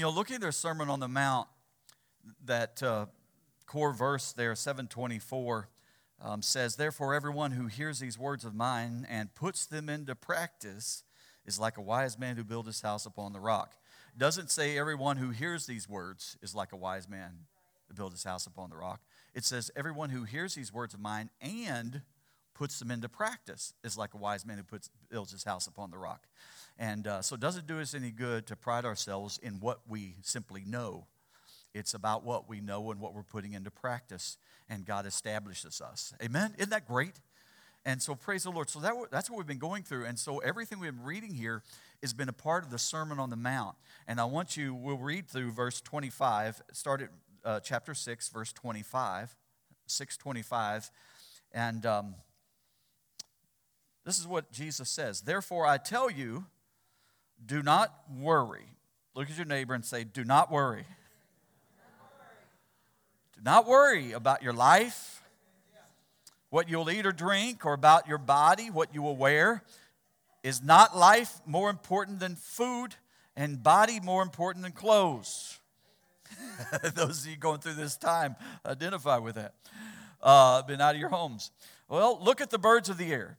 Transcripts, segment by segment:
You know, looking at their Sermon on the Mount, that uh, core verse there, 724, um, says, Therefore, everyone who hears these words of mine and puts them into practice is like a wise man who built his house upon the rock. Doesn't say everyone who hears these words is like a wise man who built his house upon the rock. It says everyone who hears these words of mine and puts them into practice is like a wise man who puts, builds his house upon the rock. And uh, so it doesn't do us any good to pride ourselves in what we simply know. It's about what we know and what we're putting into practice. And God establishes us. Amen? Isn't that great? And so praise the Lord. So that, that's what we've been going through. And so everything we've been reading here has been a part of the Sermon on the Mount. And I want you, we'll read through verse 25, start at uh, chapter 6, verse 25, 625. And um, this is what Jesus says Therefore, I tell you, do not worry. Look at your neighbor and say, Do not worry. Do not worry about your life, what you'll eat or drink, or about your body, what you will wear. Is not life more important than food, and body more important than clothes? Those of you going through this time identify with that. Uh, been out of your homes. Well, look at the birds of the air.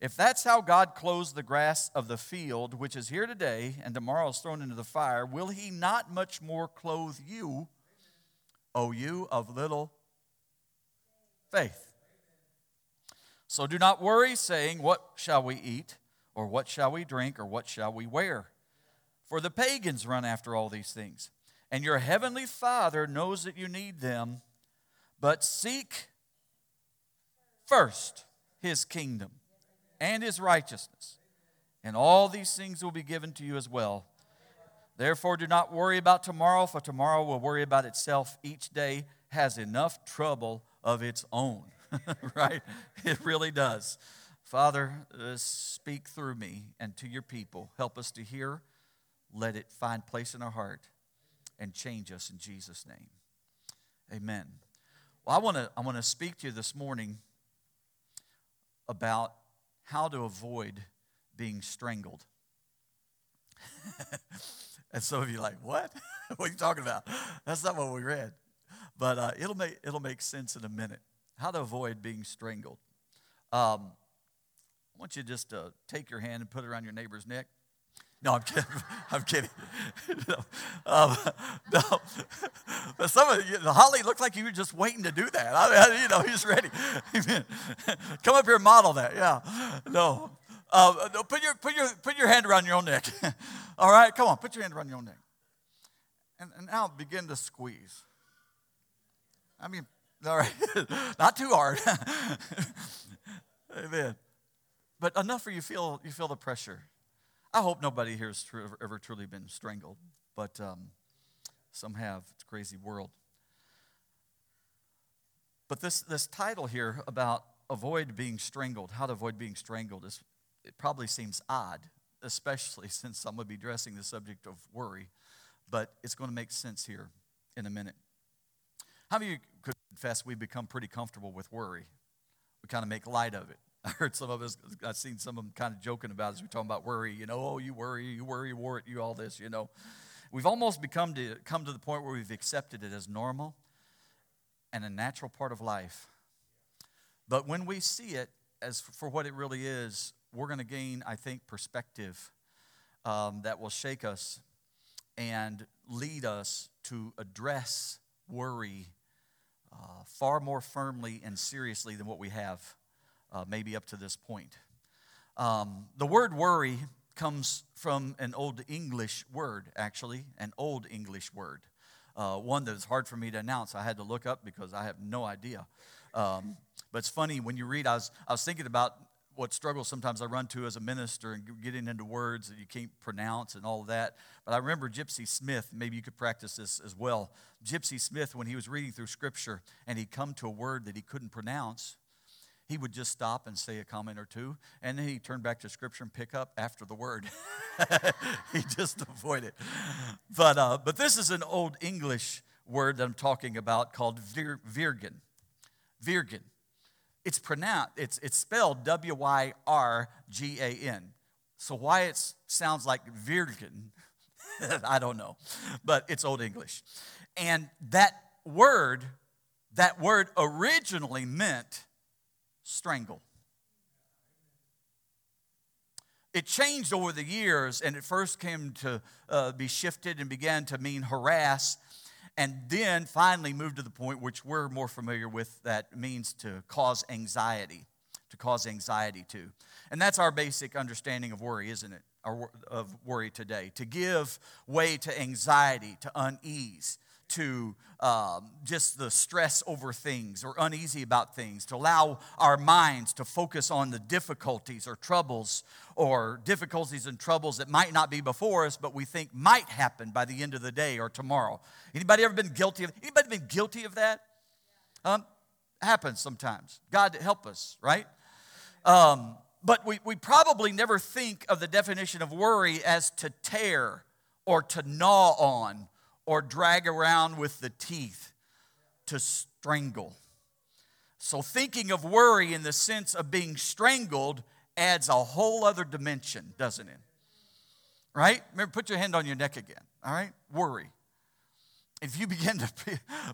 If that's how God clothes the grass of the field, which is here today and tomorrow is thrown into the fire, will he not much more clothe you, O you of little faith? So do not worry, saying, What shall we eat? Or what shall we drink? Or what shall we wear? For the pagans run after all these things. And your heavenly Father knows that you need them. But seek first his kingdom and his righteousness, and all these things will be given to you as well. Therefore, do not worry about tomorrow, for tomorrow will worry about itself. Each day has enough trouble of its own, right? It really does. Father, uh, speak through me and to your people. Help us to hear. Let it find place in our heart and change us in Jesus' name. Amen. Well, I want to I want to speak to you this morning about how to avoid being strangled. and some of you like, what? what are you talking about? That's not what we read. But uh, it'll, make, it'll make sense in a minute. How to avoid being strangled. Um, I want you to just uh, take your hand and put it around your neighbor's neck. No, I'm kidding. I'm kidding. no, um, no. But some of you, Holly looked like you were just waiting to do that. I mean, you know, he's ready. Come up here and model that. Yeah. No. Uh, no. Put your put your put your hand around your own neck. All right. Come on. Put your hand around your own neck. And, and now begin to squeeze. I mean, all right. Not too hard. Amen. But enough for you feel you feel the pressure. I hope nobody here has ever, ever truly been strangled, but um, some have. It's a crazy world. But this, this title here about avoid being strangled, how to avoid being strangled, is, it probably seems odd, especially since I'm going to be addressing the subject of worry, but it's going to make sense here in a minute. How many of you could confess we've become pretty comfortable with worry? We kind of make light of it. I heard some of us, I've seen some of them kind of joking about as we're talking about worry, you know, oh, you worry, you worry, you worry, you all this, you know. We've almost become to come to the point where we've accepted it as normal and a natural part of life. But when we see it as for what it really is, we're going to gain, I think, perspective um, that will shake us and lead us to address worry uh, far more firmly and seriously than what we have uh, maybe up to this point. Um, the word worry comes from an old English word, actually, an old English word. Uh, one that's hard for me to announce. I had to look up because I have no idea. Um, but it's funny when you read, I was, I was thinking about what struggles sometimes I run to as a minister and getting into words that you can't pronounce and all that. But I remember Gypsy Smith, maybe you could practice this as well. Gypsy Smith, when he was reading through scripture and he'd come to a word that he couldn't pronounce, he would just stop and say a comment or two, and then he'd turn back to scripture and pick up after the word. he just avoided. But, uh, but this is an old English word that I'm talking about called vir- virgin. Virgin. It's pronounced, it's, it's spelled W Y R G A N. So why it sounds like virgin, I don't know, but it's Old English. And that word, that word originally meant strangle. It changed over the years, and it first came to uh, be shifted and began to mean harass and then finally moved to the point which we're more familiar with that means to cause anxiety, to cause anxiety to. And that's our basic understanding of worry, isn't it? Of worry today. To give way to anxiety, to unease, to um, just the stress over things or uneasy about things, to allow our minds to focus on the difficulties or troubles or difficulties and troubles that might not be before us, but we think might happen by the end of the day or tomorrow. Anybody ever been guilty of? Anybody been guilty of that? Um, happens sometimes. God help us, right? Um, but we, we probably never think of the definition of worry as to tear or to gnaw on or drag around with the teeth to strangle. So, thinking of worry in the sense of being strangled adds a whole other dimension, doesn't it? Right? Remember, put your hand on your neck again, all right? Worry. If you begin to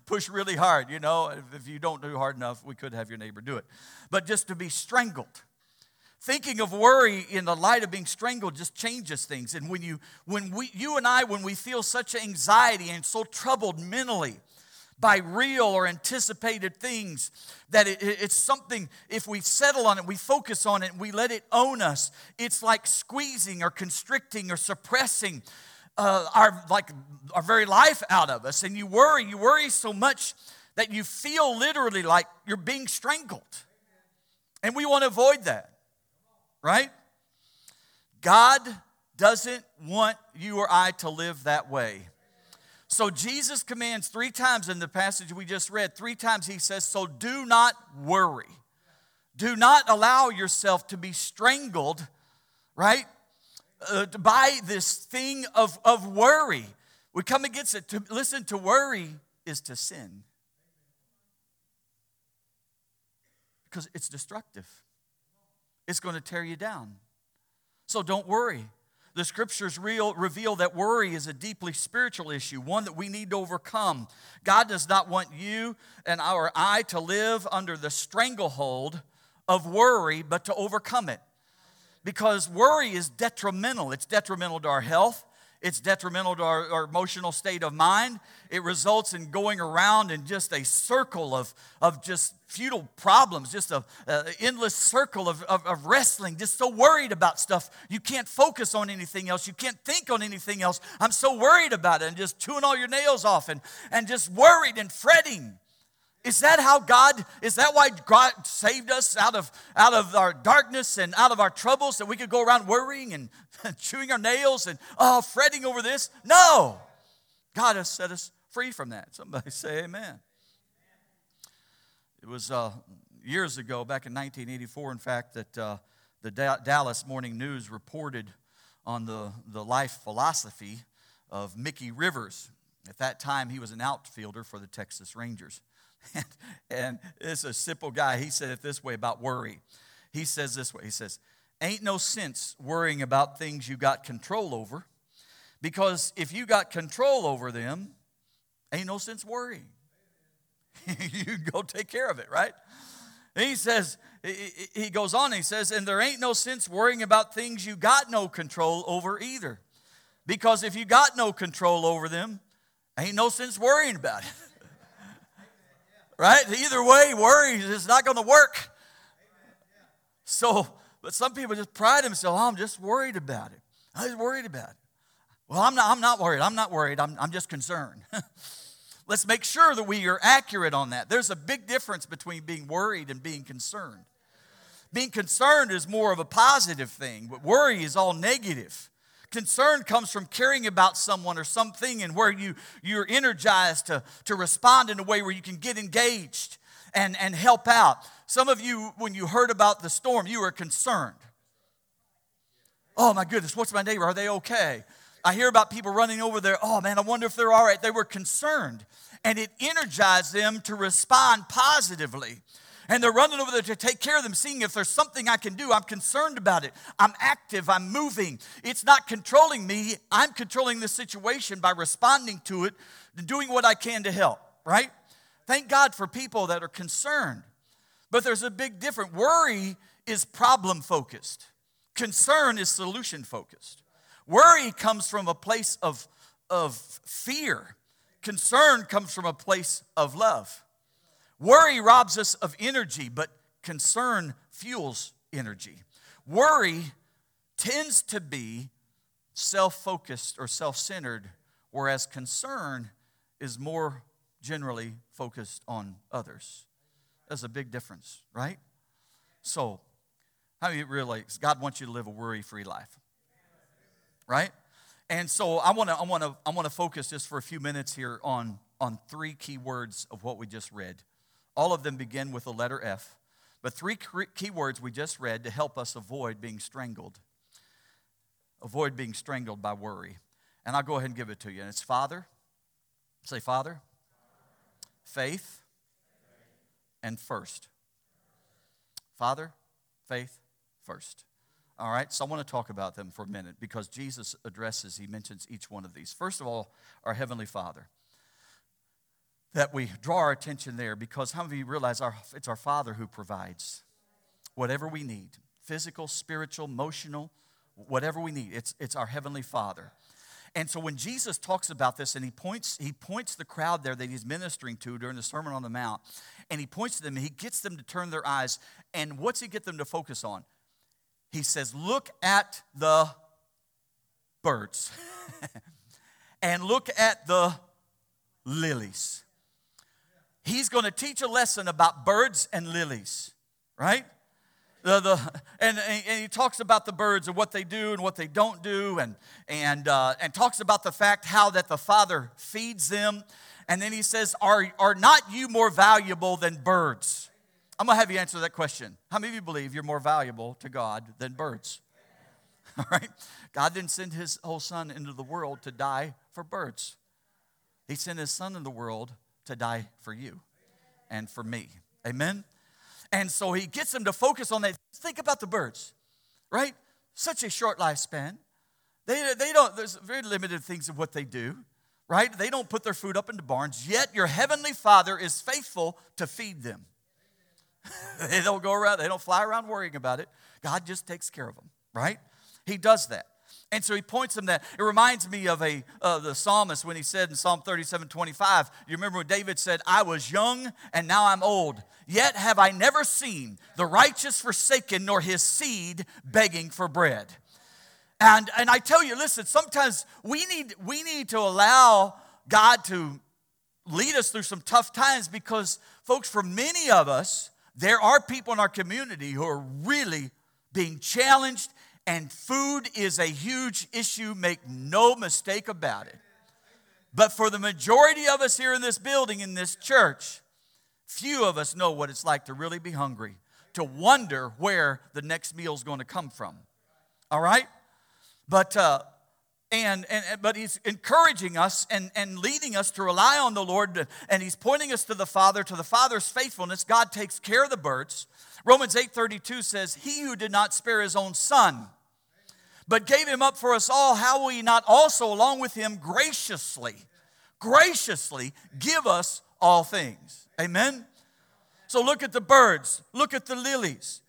push really hard, you know, if you don't do hard enough, we could have your neighbor do it. But just to be strangled thinking of worry in the light of being strangled just changes things. And when you when we you and i when we feel such anxiety and so troubled mentally by real or anticipated things that it, it's something if we settle on it we focus on it we let it own us it's like squeezing or constricting or suppressing uh, our like our very life out of us. And you worry you worry so much that you feel literally like you're being strangled. And we want to avoid that right? God doesn't want you or I to live that way. So Jesus commands three times in the passage we just read, three times he says, So do not worry. Do not allow yourself to be strangled, right? Uh, by this thing of, of worry. We come against it. To, listen, to worry is to sin because it's destructive it's going to tear you down. So don't worry. The scriptures real, reveal that worry is a deeply spiritual issue, one that we need to overcome. God does not want you and our I to live under the stranglehold of worry, but to overcome it. Because worry is detrimental. It's detrimental to our health, it's detrimental to our, our, emotional state of mind. It results in going around in just a circle of, of just futile problems, just an endless circle of, of, of wrestling, just so worried about stuff. You can't focus on anything else. You can't think on anything else. I'm so worried about it and just chewing all your nails off and, and just worried and fretting. Is that how God, is that why God saved us out of, out of our darkness and out of our troubles that we could go around worrying and chewing our nails and oh, fretting over this? No. God has set us free from that. Somebody say amen. It was uh, years ago, back in 1984, in fact, that uh, the da- Dallas Morning News reported on the, the life philosophy of Mickey Rivers. At that time, he was an outfielder for the Texas Rangers. And, and it's a simple guy. He said it this way about worry. He says this way He says, Ain't no sense worrying about things you got control over because if you got control over them, ain't no sense worrying. you go take care of it, right? he says, he goes on, he says, and there ain't no sense worrying about things you got no control over either. Because if you got no control over them, ain't no sense worrying about it. right? Either way, worry is not going to work. So, but some people just pride themselves, oh, I'm just worried about it. I'm just worried about it. Well, I'm not, I'm not worried. I'm not worried. I'm, I'm just concerned. Let's make sure that we are accurate on that. There's a big difference between being worried and being concerned. Being concerned is more of a positive thing, but worry is all negative. Concern comes from caring about someone or something and where you, you're energized to, to respond in a way where you can get engaged and, and help out. Some of you, when you heard about the storm, you were concerned. Oh my goodness, what's my neighbor? Are they okay? I hear about people running over there. Oh man, I wonder if they're all right. They were concerned. And it energized them to respond positively. And they're running over there to take care of them, seeing if there's something I can do. I'm concerned about it. I'm active. I'm moving. It's not controlling me. I'm controlling the situation by responding to it, doing what I can to help, right? Thank God for people that are concerned. But there's a big difference. Worry is problem focused, concern is solution focused. Worry comes from a place of, of fear, concern comes from a place of love. Worry robs us of energy, but concern fuels energy. Worry tends to be self focused or self centered, whereas concern is more generally focused on others. There's a big difference, right? So, how do you realize God wants you to live a worry free life? Right? And so I want to I want to I want to focus just for a few minutes here on on three key words of what we just read. All of them begin with the letter F, but three key words we just read to help us avoid being strangled. Avoid being strangled by worry. And I'll go ahead and give it to you. And it's Father. Say Father faith, and first. Father, faith, first. All right, so I want to talk about them for a minute because Jesus addresses, he mentions each one of these. First of all, our Heavenly Father. That we draw our attention there because how many of you realize our, it's our Father who provides whatever we need physical, spiritual, emotional, whatever we need. It's, it's our Heavenly Father. And so when Jesus talks about this and he points, he points the crowd there that he's ministering to during the Sermon on the Mount, and he points to them, and he gets them to turn their eyes. And what's he get them to focus on? He says, Look at the birds and look at the lilies. He's going to teach a lesson about birds and lilies, right? the, the, and, and he talks about the birds and what they do and what they don't do and, and, uh, and talks about the fact how that the father feeds them. And then he says are, are not you more valuable than birds? I'm going to have you answer that question. How many of you believe you're more valuable to god than birds? All right? God didn't send his whole son into the world to die for birds. He sent his son in the world to die for you and for me amen and so he gets them to focus on that. Think about the birds, right? Such a short lifespan. They, they don't, there's very limited things of what they do, right? They don't put their food up into barns, yet your heavenly Father is faithful to feed them. they don't go around, they don't fly around worrying about it. God just takes care of them, right? He does that. And so he points them that. It reminds me of a uh, the psalmist when he said in Psalm 37, 25, you remember when David said, I was young and now I'm old, yet have I never seen the righteous forsaken nor his seed begging for bread. And, and I tell you, listen, sometimes we need, we need to allow God to lead us through some tough times because, folks, for many of us, there are people in our community who are really being challenged and food is a huge issue, make no mistake about it. But for the majority of us here in this building, in this church, few of us know what it's like to really be hungry, to wonder where the next meal is going to come from. All right? But, uh, and, and, but he's encouraging us and, and leading us to rely on the Lord, and he's pointing us to the Father, to the Father's faithfulness. God takes care of the birds. Romans 8:32 says, "He who did not spare his own son, but gave him up for us all, how will he not also along with him graciously graciously give us all things?" Amen. So look at the birds, look at the lilies.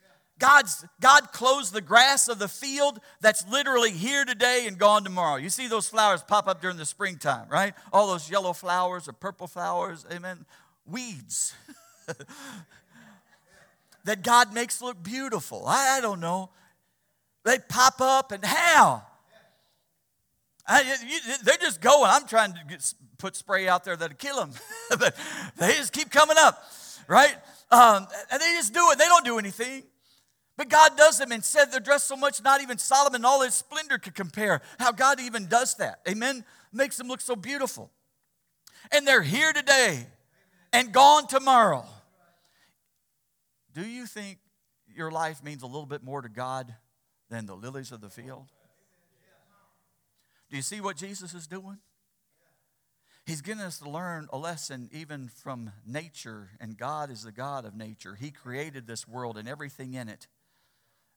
God's, God clothes the grass of the field that's literally here today and gone tomorrow. You see those flowers pop up during the springtime, right? All those yellow flowers or purple flowers, amen. Weeds. that God makes look beautiful. I, I don't know. They pop up and how? I, you, they're just going. I'm trying to get, put spray out there that'll kill them, but they just keep coming up, right? Um, and they just do it. They don't do anything. But God does them and said they're dressed so much, not even Solomon, all his splendor could compare. How God even does that. Amen. Makes them look so beautiful. And they're here today and gone tomorrow. Do you think your life means a little bit more to God than the lilies of the field? Do you see what Jesus is doing? He's getting us to learn a lesson even from nature, and God is the God of nature. He created this world and everything in it.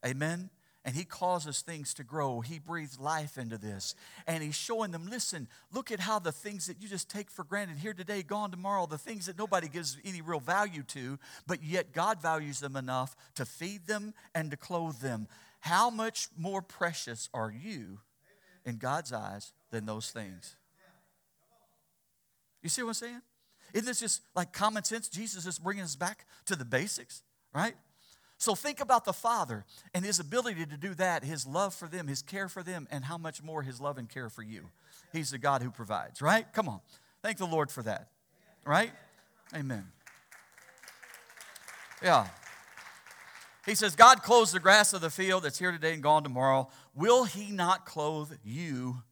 Amen? And He causes things to grow. He breathes life into this. And He's showing them listen, look at how the things that you just take for granted here today, gone tomorrow, the things that nobody gives any real value to, but yet God values them enough to feed them and to clothe them. How much more precious are you in God's eyes than those things? You see what I'm saying? Isn't this just like common sense? Jesus is bringing us back to the basics, right? So think about the Father and his ability to do that, his love for them, his care for them, and how much more his love and care for you. He's the God who provides, right? Come on. Thank the Lord for that, right? Amen. Yeah. He says, God clothes the grass of the field that's here today and gone tomorrow. Will he not clothe you,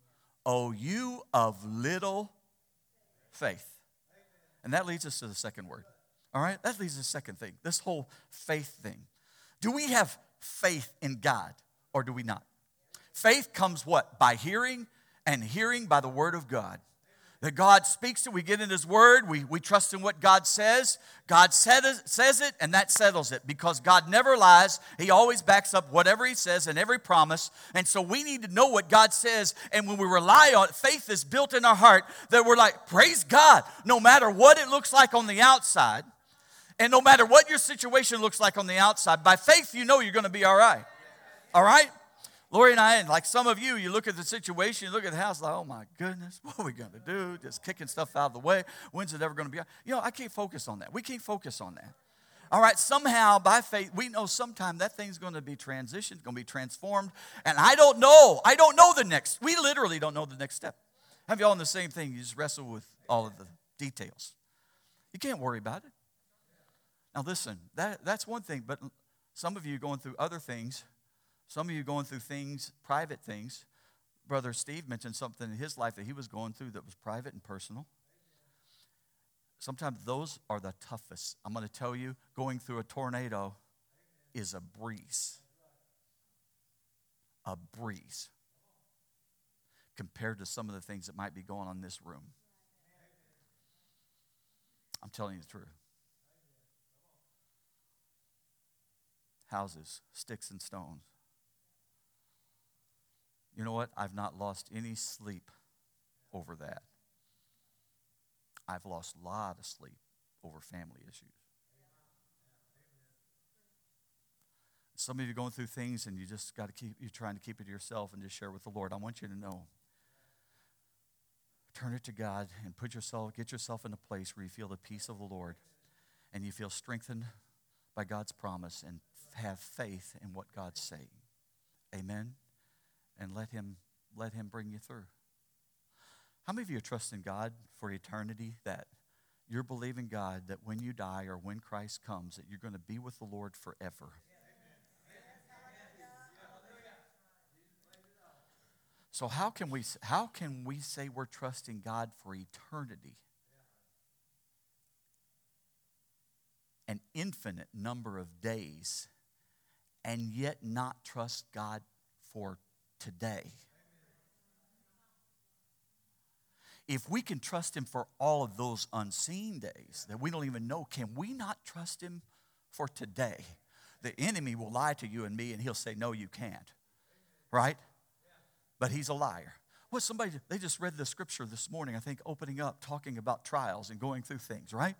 O you of little faith? And that leads us to the second word. All right? That leads to the second thing this whole faith thing. Do we have faith in God or do we not? Faith comes what? By hearing, and hearing by the word of God. That God speaks it, we get in His Word, we, we trust in what God says. God said says it, and that settles it because God never lies. He always backs up whatever He says and every promise. And so we need to know what God says. And when we rely on it, faith is built in our heart that we're like, praise God, no matter what it looks like on the outside, and no matter what your situation looks like on the outside, by faith, you know you're going to be all right. All right? Lori and I, and like some of you, you look at the situation, you look at the house, like, oh my goodness, what are we going to do? Just kicking stuff out of the way. When's it ever going to be? You know, I can't focus on that. We can't focus on that. All right, somehow by faith, we know sometime that thing's going to be transitioned, going to be transformed. And I don't know. I don't know the next. We literally don't know the next step. Have you all in the same thing? You just wrestle with all of the details. You can't worry about it. Now, listen, that, that's one thing, but some of you going through other things, some of you going through things, private things. Brother Steve mentioned something in his life that he was going through that was private and personal. Sometimes those are the toughest. I'm going to tell you, going through a tornado is a breeze. A breeze compared to some of the things that might be going on in this room. I'm telling you the truth. houses, sticks and stones. You know what? I've not lost any sleep over that. I've lost a lot of sleep over family issues. Some of you are going through things and you just got to keep, you're trying to keep it to yourself and just share with the Lord. I want you to know. Turn it to God and put yourself, get yourself in a place where you feel the peace of the Lord and you feel strengthened by God's promise and have faith in what God's saying. Amen. And let him let him bring you through. How many of you are trusting God for eternity that you're believing God that when you die or when Christ comes that you're going to be with the Lord forever? So how can we how can we say we're trusting God for eternity? An infinite number of days and yet not trust God for today. If we can trust Him for all of those unseen days that we don't even know, can we not trust Him for today? The enemy will lie to you and me and he'll say, No, you can't. Right? But he's a liar. Well, somebody, they just read the scripture this morning, I think, opening up, talking about trials and going through things, right?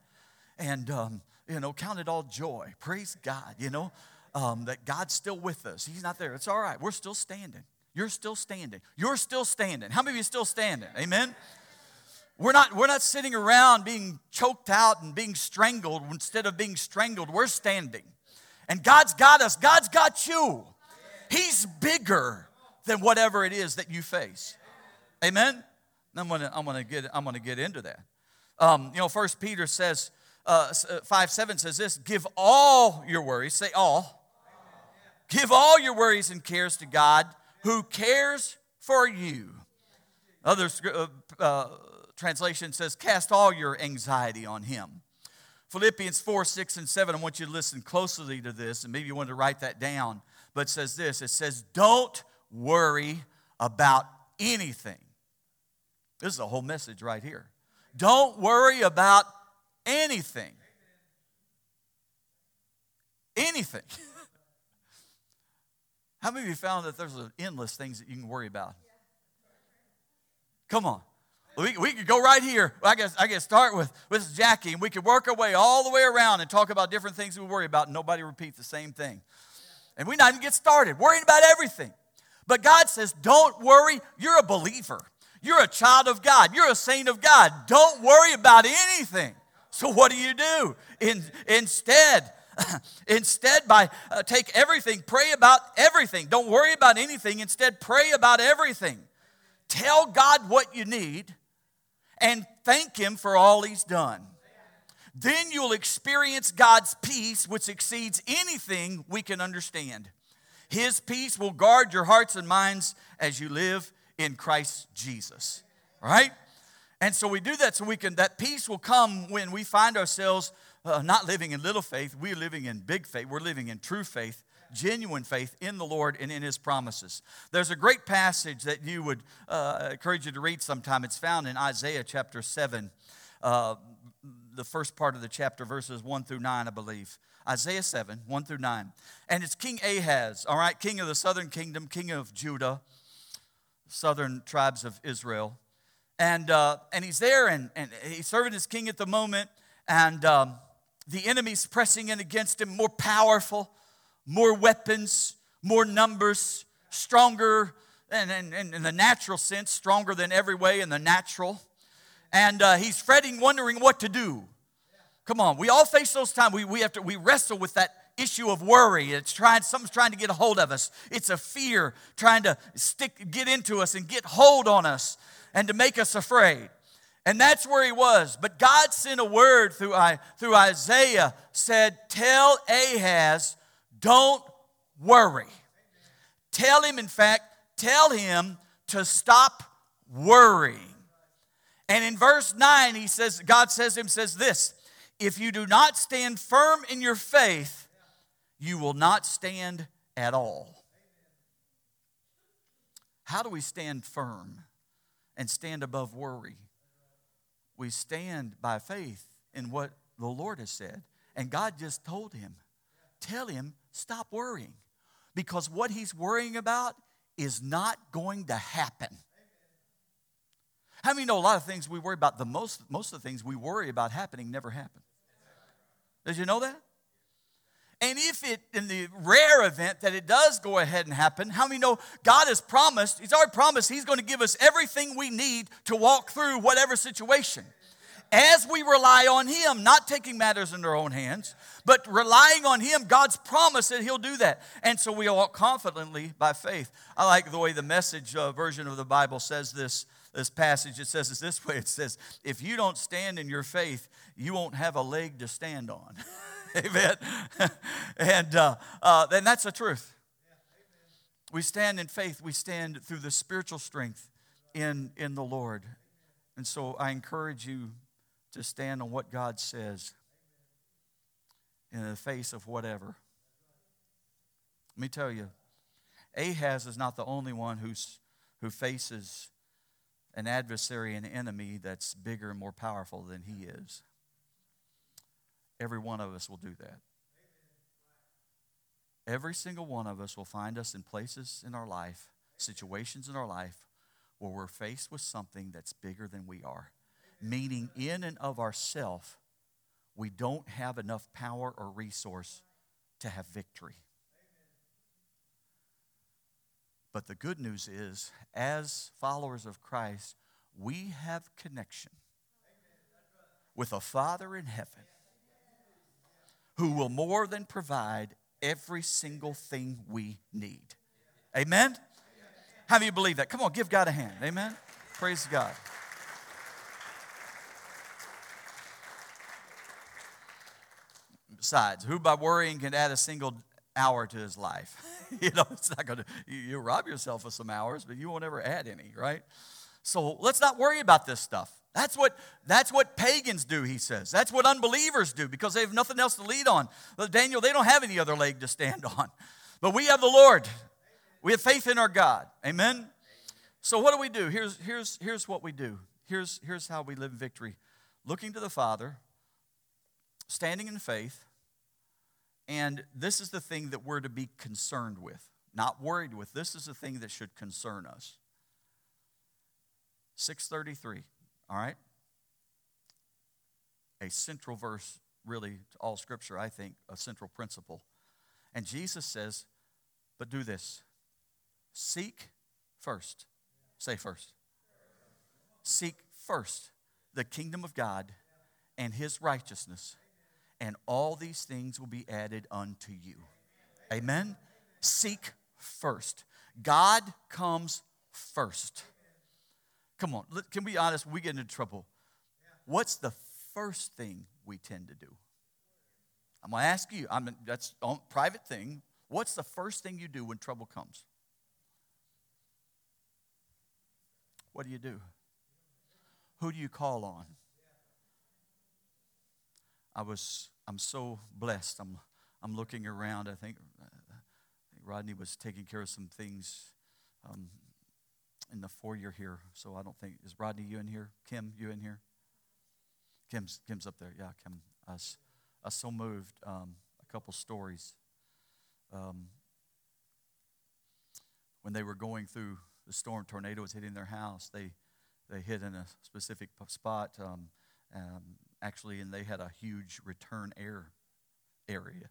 And, um, you know, count it all joy. Praise God, you know um, that God's still with us. He's not there. It's all right. We're still standing. You're still standing. You're still standing. How many of you still standing? Amen. We're not, we're not sitting around being choked out and being strangled. Instead of being strangled, we're standing. And God's got us. God's got you. He's bigger than whatever it is that you face. Amen. I'm gonna, I'm gonna get, I'm gonna get into that. Um, you know, First Peter says, uh, uh, 5 7 says this: Give all your worries. Say all Give all your worries and cares to God who cares for you. Other uh, uh, translation says, Cast all your anxiety on Him. Philippians 4, 6, and 7, I want you to listen closely to this, and maybe you want to write that down. But it says this it says, Don't worry about anything. This is a whole message right here. Don't worry about anything. Anything. How many of you found that there's endless things that you can worry about? Come on. We, we could go right here. I guess I guess start with, with Jackie, and we could work our way all the way around and talk about different things we worry about, and nobody repeats the same thing. And we not even get started, worrying about everything. But God says, Don't worry, you're a believer. You're a child of God. You're a saint of God. Don't worry about anything. So what do you do? In, instead, instead by uh, take everything, pray about everything. Don't worry about anything. Instead, pray about everything. Tell God what you need and thank Him for all He's done. Then you'll experience God's peace, which exceeds anything we can understand. His peace will guard your hearts and minds as you live in Christ Jesus. Right? And so we do that so we can, that peace will come when we find ourselves uh, not living in little faith, we're living in big faith, we're living in true faith genuine faith in the Lord and in His promises. There's a great passage that you would uh, encourage you to read sometime. It's found in Isaiah chapter 7, uh, the first part of the chapter, verses 1 through 9, I believe. Isaiah 7, 1 through 9. And it's King Ahaz, all right, king of the southern kingdom, king of Judah, southern tribes of Israel. And, uh, and he's there and, and he's serving as king at the moment. And um, the enemy's pressing in against him, more powerful more weapons, more numbers, stronger, and in the natural sense, stronger than every way in the natural. And uh, he's fretting, wondering what to do. Come on, we all face those times. We, we have to we wrestle with that issue of worry. It's trying something's trying to get a hold of us. It's a fear trying to stick get into us and get hold on us and to make us afraid. And that's where he was. But God sent a word through, through Isaiah, said, Tell Ahaz don't worry. Tell him, in fact, tell him to stop worrying. And in verse 9, he says, God says him, says this if you do not stand firm in your faith, you will not stand at all. How do we stand firm and stand above worry? We stand by faith in what the Lord has said. And God just told him, tell him stop worrying because what he's worrying about is not going to happen. How many know a lot of things we worry about? The most, most of the things we worry about happening never happen. Did you know that? And if it, in the rare event that it does go ahead and happen, how many know God has promised, He's already promised He's going to give us everything we need to walk through whatever situation as we rely on Him, not taking matters in our own hands, but relying on Him, God's promise that He'll do that. And so we walk confidently by faith. I like the way the message uh, version of the Bible says this, this passage. It says it this way it says, If you don't stand in your faith, you won't have a leg to stand on. Amen. and uh, uh, and that's the truth. We stand in faith, we stand through the spiritual strength in, in the Lord. And so I encourage you to stand on what God says in the face of whatever. Let me tell you, Ahaz is not the only one who's, who faces an adversary, an enemy that's bigger and more powerful than he is. Every one of us will do that. Every single one of us will find us in places in our life, situations in our life, where we're faced with something that's bigger than we are meaning in and of ourself, we don't have enough power or resource to have victory. But the good news is, as followers of Christ, we have connection with a Father in heaven who will more than provide every single thing we need. Amen? How do you believe that? Come on, give God a hand. Amen? Praise God. Besides, who by worrying can add a single hour to his life. you know, it's not going to, you, you rob yourself of some hours, but you won't ever add any, right? So let's not worry about this stuff. That's what, that's what pagans do, he says. That's what unbelievers do because they have nothing else to lead on. Daniel, they don't have any other leg to stand on. But we have the Lord. We have faith in our God. Amen? So what do we do? Here's, here's, here's what we do. Here's, here's how we live in victory. Looking to the Father, standing in faith, and this is the thing that we're to be concerned with, not worried with. This is the thing that should concern us. 633, all right? A central verse, really, to all scripture, I think, a central principle. And Jesus says, but do this seek first. Say first. Seek first the kingdom of God and his righteousness, and all these things will be added unto you. Amen? Seek first. God comes first. Come on, can we be honest? We get into trouble. What's the first thing we tend to do? I'm going to ask you. I'm that's a private thing. What's the first thing you do when trouble comes? What do you do? Who do you call on? I was I'm so blessed. I'm I'm looking around. I think, I think Rodney was taking care of some things um, in the foyer here. So I don't think is Rodney you in here? Kim, you in here? Kim's Kim's up there. Yeah, Kim. I was so moved. Um, a couple stories. Um, when they were going through the storm, tornado was hitting their house. They they hit in a specific spot. Um, um, actually, and they had a huge return air area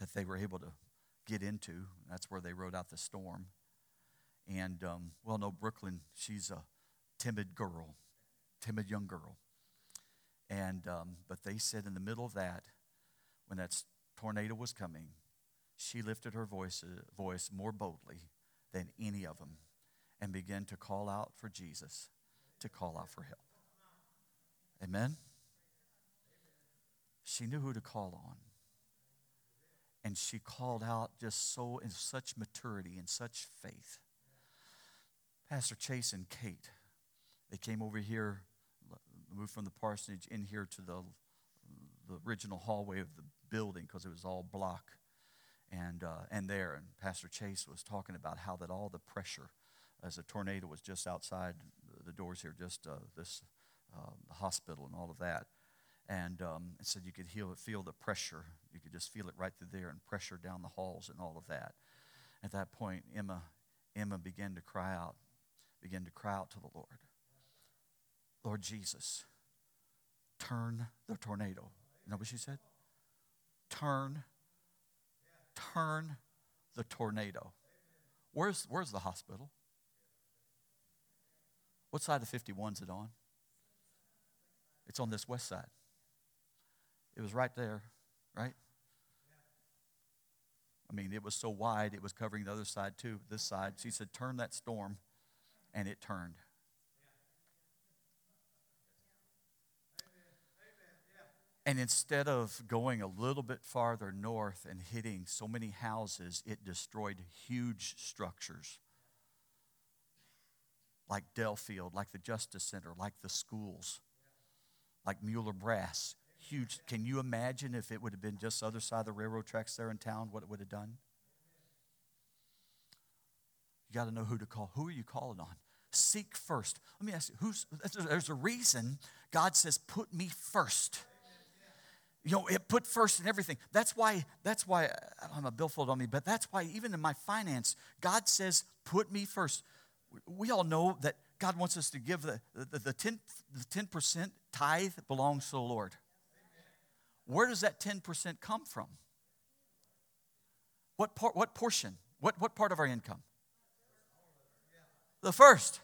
that they were able to get into. That's where they rode out the storm. And um, well, no, Brooklyn, she's a timid girl, timid young girl. And um, but they said in the middle of that, when that tornado was coming, she lifted her voice, voice more boldly than any of them, and began to call out for Jesus, to call out for help. Amen. She knew who to call on. And she called out just so in such maturity and such faith Pastor Chase and Kate, they came over here, moved from the parsonage in here to the, the original hallway of the building because it was all block. And, uh, and there, and Pastor Chase was talking about how that all the pressure as a tornado was just outside the doors here, just uh, this uh, hospital and all of that. And um, it said you could heal, feel the pressure. You could just feel it right through there and pressure down the halls and all of that. At that point, Emma, Emma began to cry out, begin to cry out to the Lord. Lord Jesus, turn the tornado. You know what she said? Turn, turn the tornado. Where's, where's the hospital? What side of 51 is it on? It's on this west side. It was right there, right? I mean, it was so wide, it was covering the other side too, this side. She said, Turn that storm and it turned. And instead of going a little bit farther north and hitting so many houses, it destroyed huge structures like Delafield, like the Justice Center, like the schools, like Mueller Brass. Huge. Can you imagine if it would have been just the other side of the railroad tracks there in town, what it would have done? You got to know who to call. Who are you calling on? Seek first. Let me ask you, who's, there's a reason God says, put me first. You know, it put first in everything. That's why, that's why, I'm a billfold on me, but that's why even in my finance, God says, put me first. We all know that God wants us to give the, the, the, 10, the 10% tithe belongs to the Lord. Where does that 10% come from? What, part, what portion? What, what part of our income? The first.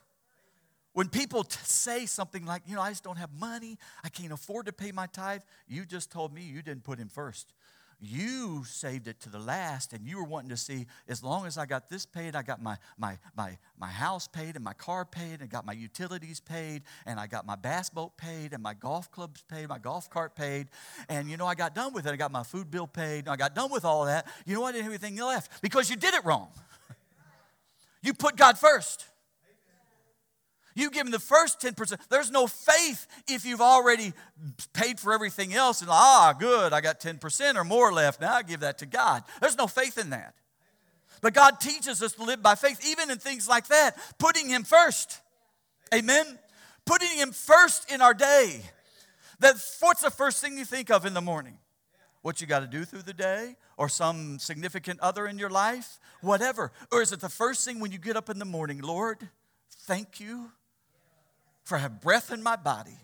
When people t- say something like, you know, I just don't have money, I can't afford to pay my tithe, you just told me you didn't put him first. You saved it to the last, and you were wanting to see as long as I got this paid, I got my, my, my, my house paid, and my car paid, and got my utilities paid, and I got my bass boat paid, and my golf clubs paid, my golf cart paid. And you know, I got done with it. I got my food bill paid, and I got done with all that. You know? I didn't have anything left because you did it wrong. you put God first. You give him the first 10%. There's no faith if you've already paid for everything else and, ah, good, I got 10% or more left. Now I give that to God. There's no faith in that. But God teaches us to live by faith, even in things like that, putting him first. Amen? Putting him first in our day. That, what's the first thing you think of in the morning? What you got to do through the day? Or some significant other in your life? Whatever. Or is it the first thing when you get up in the morning? Lord, thank you for have breath in my body.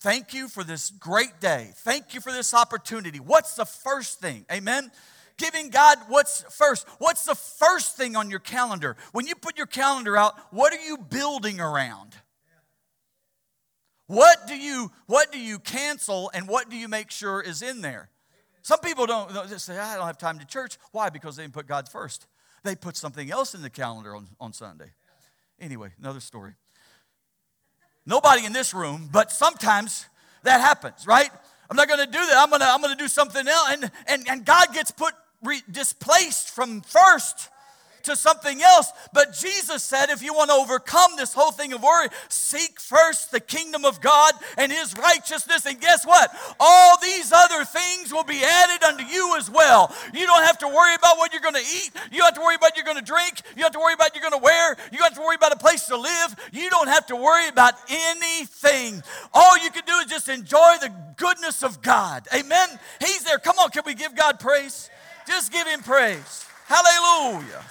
Thank you for this great day. Thank you for this opportunity. What's the first thing? Amen. Giving God what's first. What's the first thing on your calendar? When you put your calendar out, what are you building around? What do you what do you cancel and what do you make sure is in there? Some people don't say, I don't have time to church. Why? Because they didn't put God first. They put something else in the calendar on, on Sunday. Anyway, another story. Nobody in this room, but sometimes that happens, right? I'm not going to do that. I'm going to I'm going to do something else and and and God gets put re- displaced from first to something else. But Jesus said, if you want to overcome this whole thing of worry, seek first the kingdom of God and his righteousness. And guess what? All these other things will be added unto you as well. You don't have to worry about what you're going to eat. You don't have to worry about what you're going to drink. You don't have to worry about what you're going to wear. You don't have to worry about a place to live. You don't have to worry about anything. All you can do is just enjoy the goodness of God. Amen. He's there. Come on, can we give God praise? Just give him praise. Hallelujah.